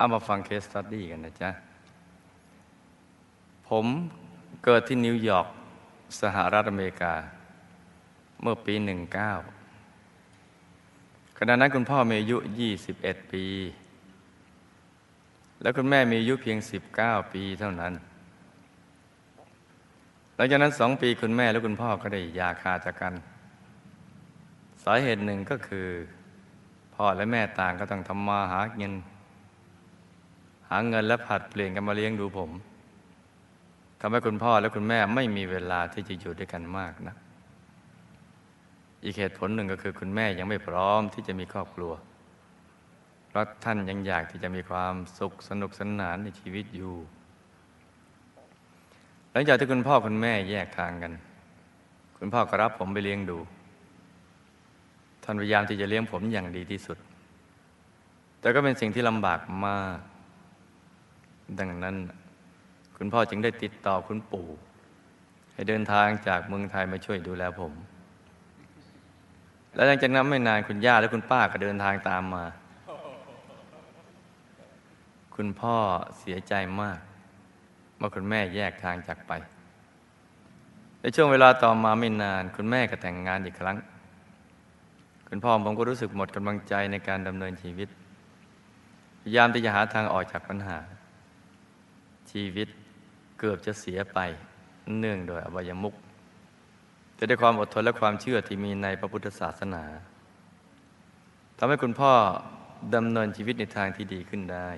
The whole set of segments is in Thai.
เอามาฟัง case study กันนะจ๊ะ ผมเกิดที่นิวยอร์กสหรัฐอเมริกา เมื่อปี 19ขณะนั้นคุณพ่อมีอายุ 21 ปี และคุณแม่มีอายุเพียง 19 ปีเท่านั้น หลังจากนั้นสองปีคุณแม่และคุณพ่อก็ได้หย่าขาดจากกัน สาเหตุหนึ่งก็คือ พ่อและแม่ต่างก็ต้องทำมาหาเงิน หาเงินและผัดเปลี่ยนกันมาเลี้ยงดูผมทำให้คุณพ่อและคุณแม่ไม่มีเวลาที่จะอยู่ด้วยกันมากนะอีกเหตุผลหนึ่งก็คือคุณแม่ยังไม่พร้อมที่จะมีครอบครัว เพราะท่านยังอยากที่จะมีความสุขสนุกสนานในชีวิตอยู่ หลังจากที่คุณพ่อคุณแม่แยกทางกัน คุณพ่อก็รับผมไปเลี้ยงดู ท่านพยายามที่จะเลี้ยงผมอย่างดีที่สุด แต่ก็เป็นสิ่งที่ลำบากมาก ดังนั้น คุณพ่อจึงได้ติดต่อคุณปู่ ให้เดินทางจากเมืองไทยมาช่วยดูแลผม และหลังจากนั้นไม่นานคุณย่าและคุณป้าก็เดินทางตามมา คุณพ่อเสียใจมากเมื่อคุณแม่แยกทางจากไป ในช่วงเวลาต่อมาไม่นาน คุณแม่ก็แต่งงานอีกครั้ง คุณพ่อผมก็รู้สึกหมดกำลังใจในการดำเนินชีวิตพยายามที่จะหาทางออกจากปัญหา ชีวิตเกือบจะเสียไปเนื่องโดยอบายมุกแต่ด้วยความอดทนและความเชื่อที่มีในพระพุทธศาสนาทำให้คุณพ่อดำเนินชีวิตในทางที่ดีขึ้นได้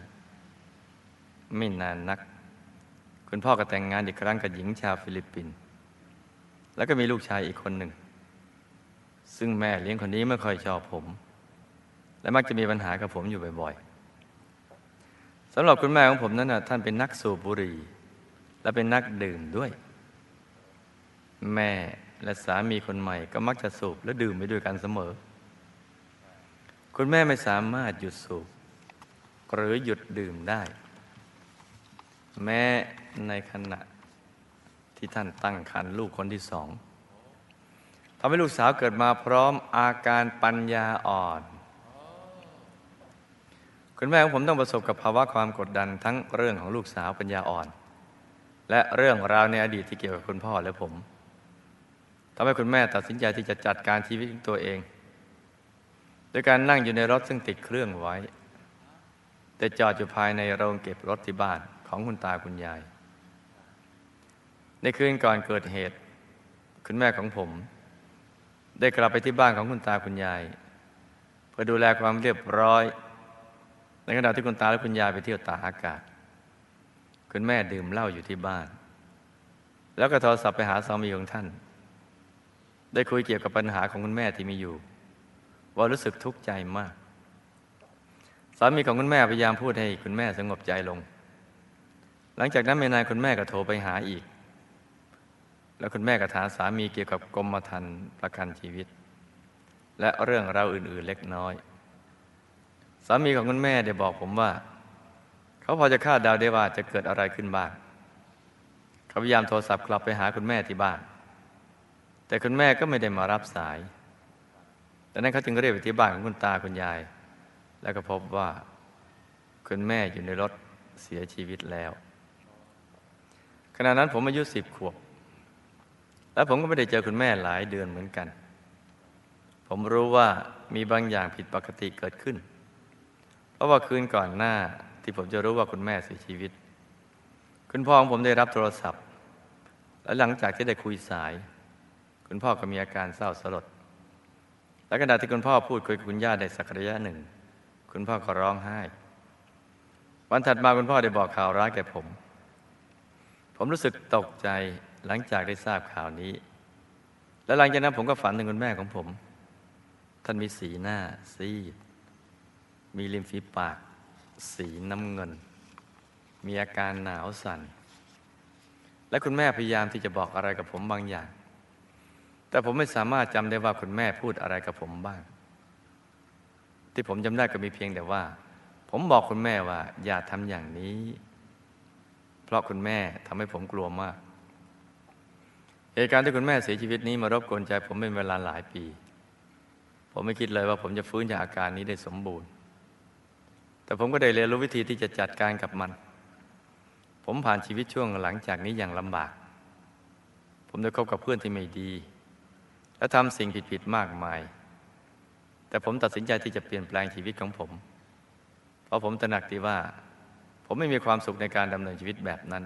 ไม่นานนัก คุณพ่อก็แต่งงานอีกครั้งกับหญิงชาวฟิลิปปินส์แล้วก็มีลูกชายอีกคนหนึ่ง ซึ่งแม่เลี้ยงคนนี้ไม่ค่อยชอบผม และมักจะมีปัญหากับผมอยู่บ่อยๆ สำหรับคุณแม่ของผมนั้นนะท่านเป็นนักสูบบุหรี่ และเป็นนักดื่มด้วย แม่และสามีคนใหม่ก็มักจะสูบและดื่มไปด้วยกันเสมอ คุณแม่ไม่สามารถหยุดสูบ หรือหยุดดื่มได้ แม้ในขณะที่ท่านตั้งครรภ์ลูกคนที่สองทำให้ลูกสาวเกิดมาพร้อมอาการปัญญาอ่อน คุณแม่ของผมต้องประสบกับภาวะความกดดันทั้งเรื่องของลูกสาวปัญญาอ่อน และเรื่องราวในอดีตที่เกี่ยวกับคุณพ่อและผมทำให้คุณแม่ตัดสินใจที่จะจัดการชีวิตของตัวเองโดยการนั่งอยู่ในรถซึ่งติดเครื่องไว้ แต่จอดอยู่ภายในโรงเก็บรถที่บ้านของคุณตาคุณยาย ในคืนก่อนเกิดเหตุ คุณแม่ของผม ได้กลับไปที่บ้านของคุณตาคุณยาย เพื่อดูแลความเรียบร้อย ในขณะที่คุณตาและคุณยายไปเที่ยวตาอากาศ คุณแม่ดื่มเหล้าอยู่ที่บ้าน แล้วก็โทรศัพท์ไปหาสามีของท่าน ได้คุยเกี่ยวกับปัญหาของคุณแม่ที่มีอยู่ ว่ารู้สึกทุกข์ใจมาก สามีของคุณแม่พยายามพูดให้คุณแม่สงบใจลง หลังจากนั้นไม่นานคุณแม่ก็โทรไปหาอีก แล้วคุณแม่ก็ถามสามีเกี่ยวกับกรมธรรม์ประกันชีวิต และเรื่องราวอื่น ๆ เล็กน้อย สามีของคุณแม่ได้บอกผมว่า เขาพอจะคาดเดาได้ว่าจะเกิดอะไรขึ้นบ้างเขาพยายามโทรศัพท์กลับไปหาคุณแม่ที่บ้าน แต่คุณแม่ก็ไม่ได้มารับสายดังนั้นเขาจึงเรียกไปที่บ้านของคุณตาคุณยาย แล้วก็พบว่า คุณแม่อยู่ในรถเสียชีวิตแล้ว ขณะนั้นผมอายุสิบขวบ และผมก็ไม่ได้เจอคุณแม่หลายเดือนเหมือนกัน ผมรู้ว่ามีบางอย่างผิดปกติเกิดขึ้น ราะว่าคืนก่อนหน้าที่ผมจะรู้ว่าคุณแม่เสียชีวิต คุณพ่อของผมได้รับโทรศัพท์ และหลังจากที่ได้คุยสาย คุณพ่อก็มีอาการเศร้าสลด และขณะที่คุณพ่อพูดคุยกับคุณย่าได้สักระยะหนึ่ง คุณพ่อก็ร้องไห้ วันถัดมาคุณพ่อได้บอกข่าวร้ายแก่ผม ผมรู้สึกตกใจหลังจากได้ทราบข่าวนี้ และหลังจากนั้นผมก็ฝันถึงคุณแม่ของผม ท่านมีสีหน้าซีด มีริมฝีปากสีน้ำเงิน มีอาการหนาวสัน่น และคุณแม่พยายามที่จะบอกอะไรกับผมบางอย่าง แต่ผมไม่สามารถจำได้ว่าคุณแม่พูดอะไรกับผมบ้าง ที่ผมจำได้ก็มีเพียงแต่ว่า ผมบอกคุณแม่ว่า อย่าทำอย่างนี้ เพราะคุณแม่ทำให้ผมกลัวมากเหตุการณ์ที่คุณแม่เสียชีวิตนี้มารบกวนใจ ผมเป็นเวลาหลายปี ผมไม่คิดเลยว่าผมจะฟื้นจากอาการนี้ได้สมบูรณ์ แต่ผมก็ได้เรียนรู้วิธีที่จะจัดการกับมัน ผมผ่านชีวิตช่วงหลังจากนี้อย่างลำบาก ผมได้คบกับเพื่อนที่ไม่ดี และทำสิ่งผิดๆมากมาย แต่ผมตัดสินใจที่จะเปลี่ยนแปลงชีวิตของผม เพราะผมตระหนักดีว่า ผมไม่มีความสุขในการดำเนินชีวิตแบบนั้น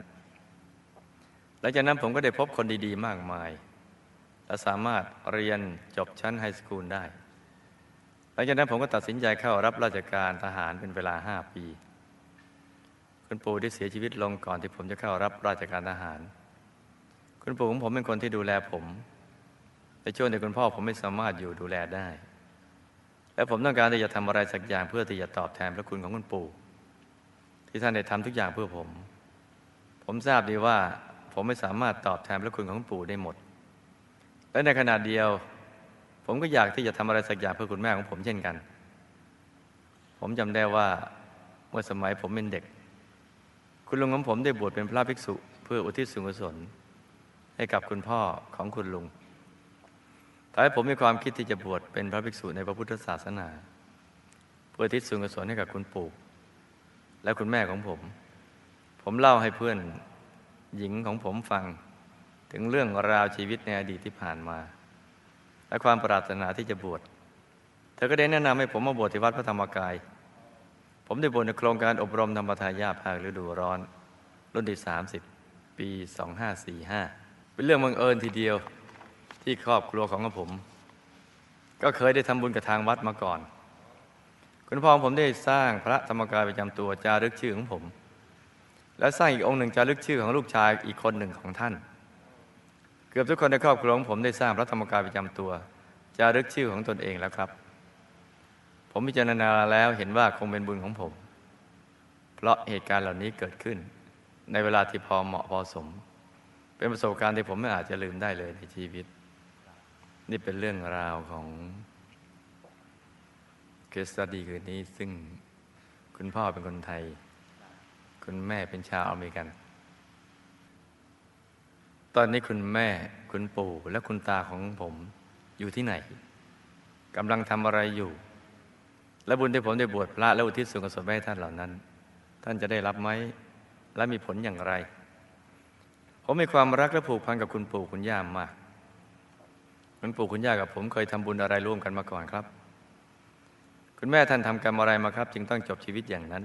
หลังจากนั้นผมก็ได้พบคนดีๆ มากมาย และสามารถเรียนจบชั้นไฮสคูลได้ หลังจากนั้นผมก็ตัดสินใจเข้ารับราชการทหารเป็นเวลาห้าปี คุณปู่ได้เสียชีวิตลงก่อนที่ผมจะเข้ารับราชการทหาร คุณปู่ของผมเป็นคนที่ดูแลผมในช่วงที่คุณพ่อผมไม่สามารถอยู่ดูแลได้ และผมต้องการที่จะทำอะไรสักอย่างเพื่อที่จะตอบแทนพระคุณของคุณปู่ ที่ท่านได้ทำทุกอย่างเพื่อผม ผมทราบดีว่าผมไม่สามารถตอบแทนพระคุณของคุณปู่ได้หมด และในขณะเดียว ผมก็อยากที่จะทำอะไรสักอย่างเพื่อคุณแม่ของผมเช่นกัน ผมจำได้ว่าเมื่อสมัยผมเป็นเด็ก คุณลุงของผมได้บวชเป็นพระภิกษุ เพื่ออุทิศส่วนกุศลให้กับคุณพ่อของคุณลุงทำให้ผมมีความคิดที่จะบวชเป็นพระภิกษุในพระพุทธศาสนา เพื่ออุทิศส่วนกุศลให้กับคุณปู่ และคุณแม่ของผม ผมเล่าให้เพื่อนหญิงของผมฟัง ถึงเรื่องราวชีวิตในอดีตที่ผ่านมา และความปรารถนาที่จะบวช เธอก็ได้แนะนำให้ผมมาบวชที่วัดพระธรรมกาย ผมได้บวชในโครงการอบรมธรรมทายาภาคฤดูร้อน รุ่นที่ 30 ปี 2545 เป็นเรื่องบังเอิญทีเดียวที่ครอบครัวของผม ก็เคยได้ทำบุญกับทางวัดมาก่อน คุณพ่อของผมได้สร้างพระธรรมกายประจำตัวจารึกชื่อของผม และสร้างอีกองค์หนึ่งจารึกชื่อของลูกชายอีกคนหนึ่งของท่าน เกือบทุกคนในครอบครัวของผมได้สร้างพระธรรมกายประจำตัวจารึกชื่อของตนเองแล้วครับ ผมพิจารณาแล้วเห็นว่าคงเป็นบุญของผม เพราะเหตุการณ์เหล่านี้เกิดขึ้น ในเวลาที่พอเหมาะพอสม เป็นประสบการณ์ที่ผมไม่อาจจะลืมได้เลยในชีวิต นี่เป็นเรื่องราวของเคสตดีคืนนี้ซึ่งคุณพ่อเป็นคนไทย คุณแม่เป็นชาวอเมริกัน ตอนนี้คุณแม่คุณปู่และคุณตาของผมอยู่ที่ไหนกำลังทำอะไรอยู่ และบุญที่ผมได้บวชพระและอุทิศส่วนกุศลให้ท่านเหล่านั้น ท่านจะได้รับไหมและมีผลอย่างไร ผมมีความรักและผูกพันกับคุณปู่คุณย่ามากคุณปู่คุณย่ากับผมเคยทำบุญอะไรร่วมกันมาก่อนครับ คุณแม่ท่านทำกรรมอะไรมาครับ จึงต้องจบชีวิตอย่างนั้น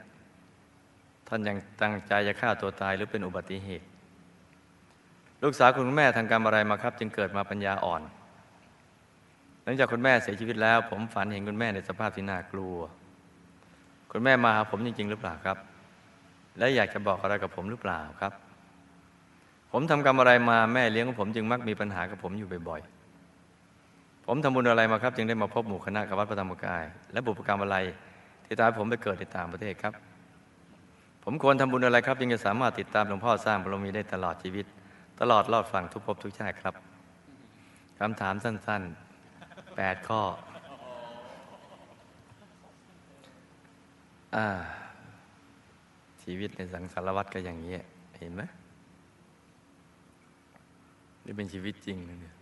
ท่านยังตั้งใจจะฆ่าตัวตายหรือเป็นอุบัติเหตุ ลูกสาวคุณแม่ทำกรรมอะไรมาครับ จึงเกิดมาปัญญาอ่อน หลังจากคุณแม่เสียชีวิตแล้ว ผมฝันเห็นคุณแม่ในสภาพที่น่ากลัว คุณแม่มาหาผมจริง ๆ หรือเปล่าครับ และอยากจะบอกอะไรกับผมหรือเปล่าครับ ผมทำกรรมอะไรมาแม่เลี้ยงของผมจึงมักมีปัญหากับผมอยู่บ่อยๆ ผมทำบุญอะไรมาครับ จึงได้มาพบหมู่คณะกับวัดพระธรรมกาย และบุพกรรมอะไร ที่ทำให้ผมไปเกิดในต่างประเทศครับ ผมควรทำบุญอะไรครับ จึงจะสามารถติดตามหลวงพ่อสร้างบารมีได้ตลอดชีวิต ตลอดรอดฝั่งทุกภพทุกชาติครับคำถามสั้นๆแปดข้ออชีวิตในสังสารวัตรก็อย่างนี้เห็นไหมนี่เป็นชีวิตจริงเนี่ย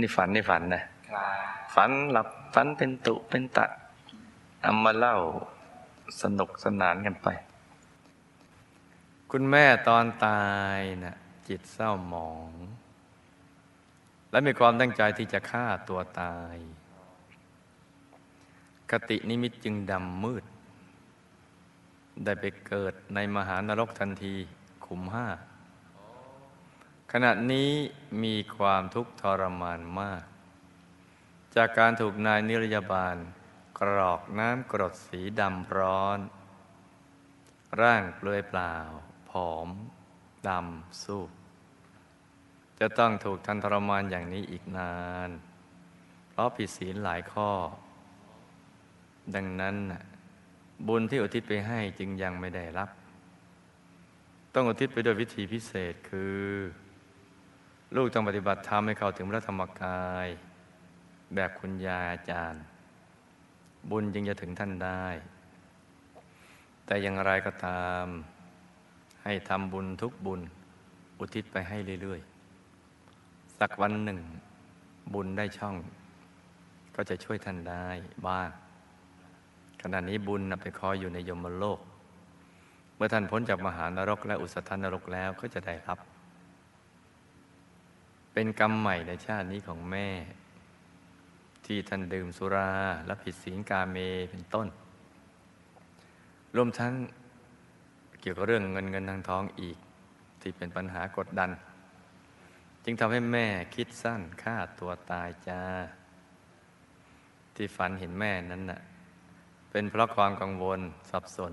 นี่ฝันนี่ฝันนะฝันหลับฝันเป็นตุเป็นตะเอามาเล่าสนุกสนานกันไป คุณแม่ตอนตายนะ่ะจิตเศร้าหมอง และมีความตั้งใจที่จะฆ่าตัวตาย คตินิมิตจึงดำมืด ได้ไปเกิดในมหานรกทันทีขุมห้าขณะนี้มีความทุกข์ทรมานมาก จากการถูกนายนิรยาบาล กรอกน้ำกรดสีดำร้อน ร่างเปลือยเปล่า ผอมดำสู้จะต้องถูกทันทรมานอย่างนี้อีกนาน เพราะผิดศีลหลายข้อ ดังนั้นบุญที่อุทิศไปให้จึงยังไม่ได้รับ ต้องอุทิศไปด้วยวิธีพิเศษคือ ลูกต้องปฏิบัติธรรมให้เข้าถึงพระธรรมกาย แบบคุณยายอาจารย์ บุญจึงจะถึงท่านได้ แต่อย่างไรก็ตาม ให้ทำบุญทุกบุญ อุทิศไปให้เรื่อยๆ สักวันหนึ่ง บุญได้ช่อง ก็จะช่วยท่านได้บ้างขณะนี้บุญนะไปคอยอยู่ในยมโลก เมื่อท่านพ้นจากมหานรกและอุสธานรกแล้วก็จะได้รับ เป็นกรรมใหม่ในชาตินี้ของแม่ ที่ท่านดื่มสุราและผิดศีลกาเมเป็นต้น รวมทั้ง เกี่ยวกับเรื่องเงินเงินทางทองอีก ที่เป็นปัญหากดดัน จึงทำให้แม่คิดสั้นฆ่าตัวตายจ้า ที่ฝันเห็นแม่นั้นน่ะเป็นเพราะความกังวล สับสน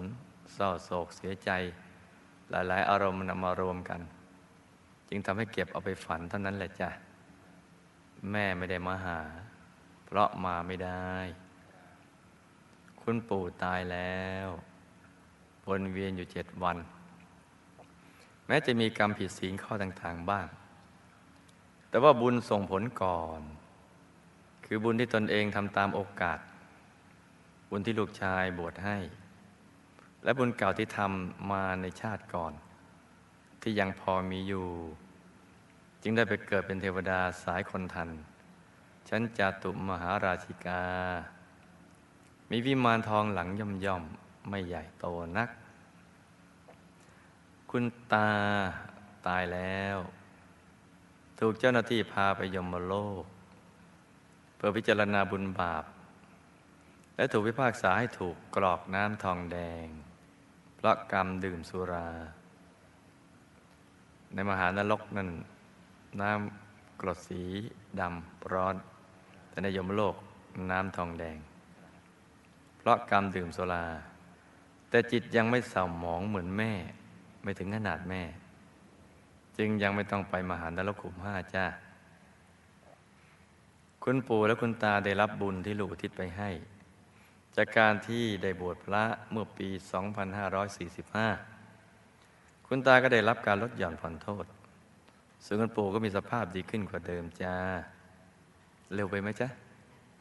เศร้าโศกเสียใจ หลาย ๆ อารมณ์มันเอามารวมกัน จึงทำให้เก็บเอาไปฝันเท่านั้นแหละจ้ะแม่ไม่ได้มาหา เพราะมาไม่ได้ คุณปู่ตายแล้ว วนเวียนอยู่เจ็ดวัน แม้จะมีกรรมผิดศีลข้อต่างๆบ้าง แต่ว่าบุญส่งผลก่อน คือบุญที่ตนเองทำตามโอกาส บุญที่ลูกชายบวชให้ และบุญเก่าที่ทำมาในชาติก่อน ที่ยังพอมีอยู่ จึงได้ไปเกิดเป็นเทวดาสายคนทัน ชั้นจาตุมหาราชิกา มีวิมานทองหลังย่อมย่อมๆ ไม่ใหญ่โตนัก คุณตาตายแล้ว ถูกเจ้าหน้าที่พาไปยมโลก เพื่อพิจารณาบุญบาป และถูกพิพากษาให้ถูกกรอกน้ำทองแดง เพราะกรรมดื่มสุรา ในมหานรกนั้นน้ำกรดสีดำร้อน แต่ในยมโลกน้ำทองแดง เพราะกรรมดื่มสุรา แต่จิตยังไม่เศร้าหมองเหมือนแม่ ไม่ถึงขนาดแม่ จึงยังไม่ต้องไปมหานรกขุมห้าจ้าคุณปู่และคุณตาได้รับบุญที่ลูกทิศไปให้ จากการที่ได้บวชพระเมื่อปี 2545 คุณตาก็ได้รับการลดหย่อนผ่อนโทษ ส่วนคุณปู่ก็มีสภาพดีขึ้นกว่าเดิมจ้า เร็วไปไหมจ๊ะ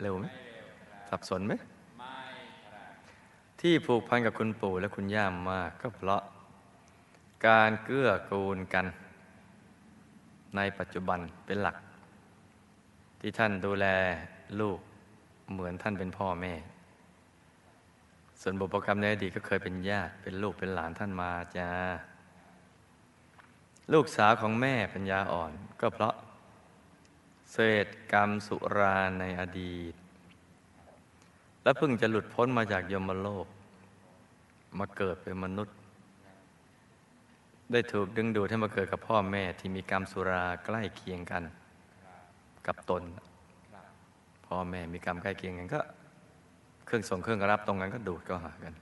เร็วไหมสับสนไหม ที่ผูกพันกับคุณปู่และคุณย่ามมากก็เพราะ การเกื้อกูลกัน ในปัจจุบันเป็นหลัก ที่ท่านดูแลลูกเหมือนท่านเป็นพ่อแม่ ส่วนบุพกรรมในอดีตก็เคยเป็นญาติเป็นลูกเป็นหลานท่านมาจ้าลูกสาวของแม่ปัญญาอ่อน ก็เพราะเศษกรรมสุราในอดีต และเพิ่งจะหลุดพ้นมาจากยมโลก มาเกิดเป็นมนุษย์ ได้ถูกดึงดูดให้มาเกิดกับพ่อแม่ที่มีกรรมสุราใกล้เคียงกัน กับตน พ่อแม่มีกรรมใกล้เคียงกันก็ เครื่องส่งเครื่องรับตรงนั้นก็ดูดก็หากัน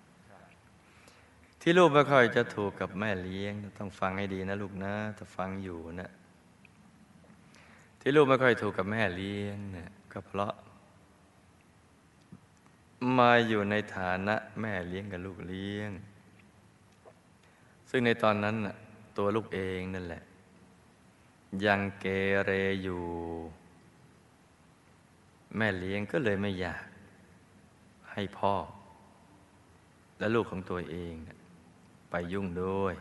ที่ลูกไม่ค่อยจะถูกกับแม่เลี้ยง ต้องฟังให้ดีนะลูกนะถ้าฟังอยู่นะที่ลูกไม่ค่อยถูกกับแม่เลี้ยงเนี่ยก็เพราะ มาอยู่ในฐานะแม่เลี้ยงกับลูกเลี้ยง ซึ่งในตอนนั้นน่ะตัวลูกเองนั่นแหละ ยังเกเรอยู่ แม่เลี้ยงก็เลยไม่อยากให้พ่อ และลูกของตัวเองไปยุ่งด้วย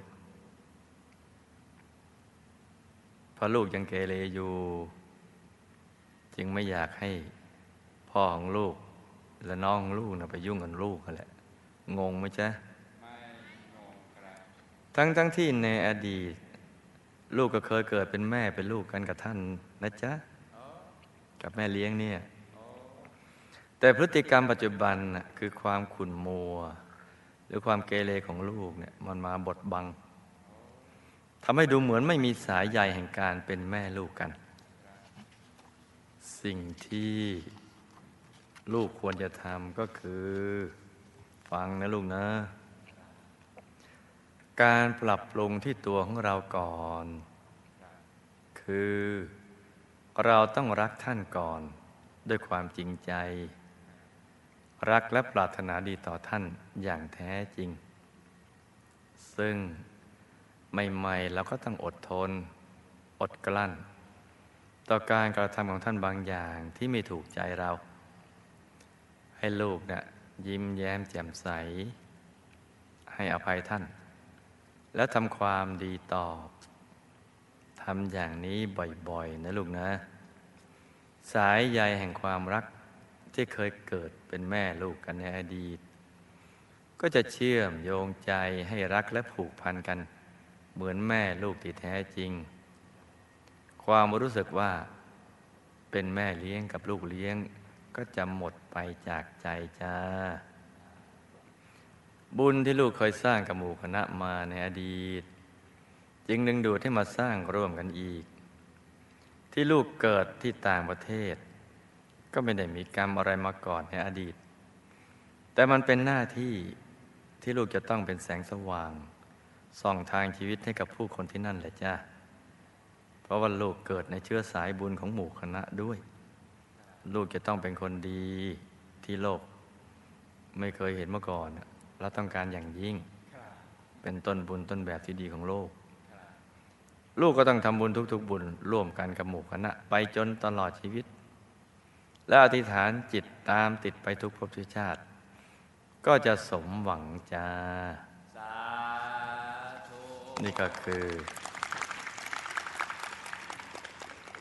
เพราะลูกยังเกเรอยู่ จึงไม่อยากให้พ่อของลูก และน้องของลูกนะไปยุ่งกับลูกกันแหละ งงไหมจ๊ะทั้งทั้งที่ในอดีต ลูกก็เคยเกิดเป็นแม่เป็นลูกกันกับท่านนะจ๊ะกับแม่เลี้ยงเนี่ย แต่พฤติกรรมปัจจุบันน่ะคือความขุ่นมัว หรือความเกเรของลูกเนี่ยมันมาบดบังทำให้ดูเหมือนไม่มีสายใยแห่งการเป็นแม่ลูกกัน สิ่งที่ ลูกควรจะทำก็คือ ฟังนะลูกนะ การปรับปรุงที่ตัวของเราก่อน คือเราต้องรักท่านก่อน ด้วยความจริงใจ รักและปรารถนาดีต่อท่านอย่างแท้จริง ซึ่งใหม่ๆเราก็ต้องอดทน อดกลั้น ต่อการกระทำของท่านบางอย่างที่ไม่ถูกใจเรา ให้ลูกเนะ่ยยิ้มแย้มแจ่มใส ให้อภัยท่าน แล้วทำความดีตอบทำอย่างนี้บ่อยๆ นะลูกนะ สายใยแห่งความรักที่เคยเกิดเป็นแม่ลูกกันในอดีต ก็จะเชื่อมโยงใจให้รักและผูกพันกัน เหมือนแม่ลูกที่แท้จริง ความรู้สึกว่าเป็นแม่เลี้ยงกับลูกเลี้ยง ก็จะหมดไปจากใจจ้า บุญที่ลูกเคยสร้างกับหมู่คณะมาในอดีต จึงดึงดูดให้มาสร้างร่วมกันอีก ที่ลูกเกิดที่ต่างประเทศ ก็ไม่ได้มีกรรมอะไรมาก่อนในอดีต แต่มันเป็นหน้าที่ที่ลูกจะต้องเป็นแสงสว่าง ส่องทางชีวิตให้กับผู้คนที่นั่นแหละจ้าเพราะว่าลูกเกิดในเชื้อสายบุญของหมู่คณะด้วย ลูกจะต้องเป็นคนดีที่โลก ไม่เคยเห็นมาก่อน และต้องการอย่างยิ่ง เป็นต้นบุญต้นแบบที่ดีของโลก ลูกก็ต้องทำบุญทุก ๆ บุญ ร่วมกันกับหมู่คณะ ไปจนตลอดชีวิต และอธิษฐานจิตตามติดไปทุกภพทุกชาติ ก็จะสมหวังจ้านี่ก็คือ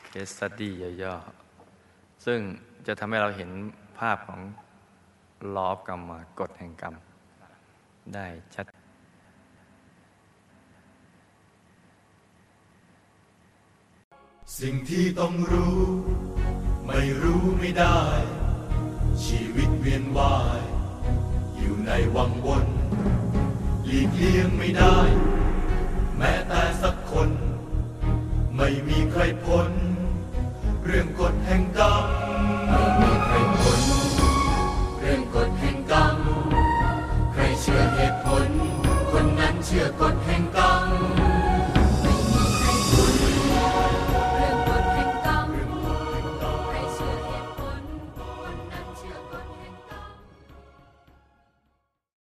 เคสตดี้ย่อๆ ซึ่งจะทำให้เราเห็นภาพของล้อบกรรมกฎแห่งกรรม ได้ชัด สิ่งที่ต้องรู้ ไม่รู้ไม่ได้ ชีวิตเวียนว่าย อยู่ในวังวนหลีกเลี่ยงไม่ได้ แม้แต่สักคน ไม่มีใครพ้น เรื่อง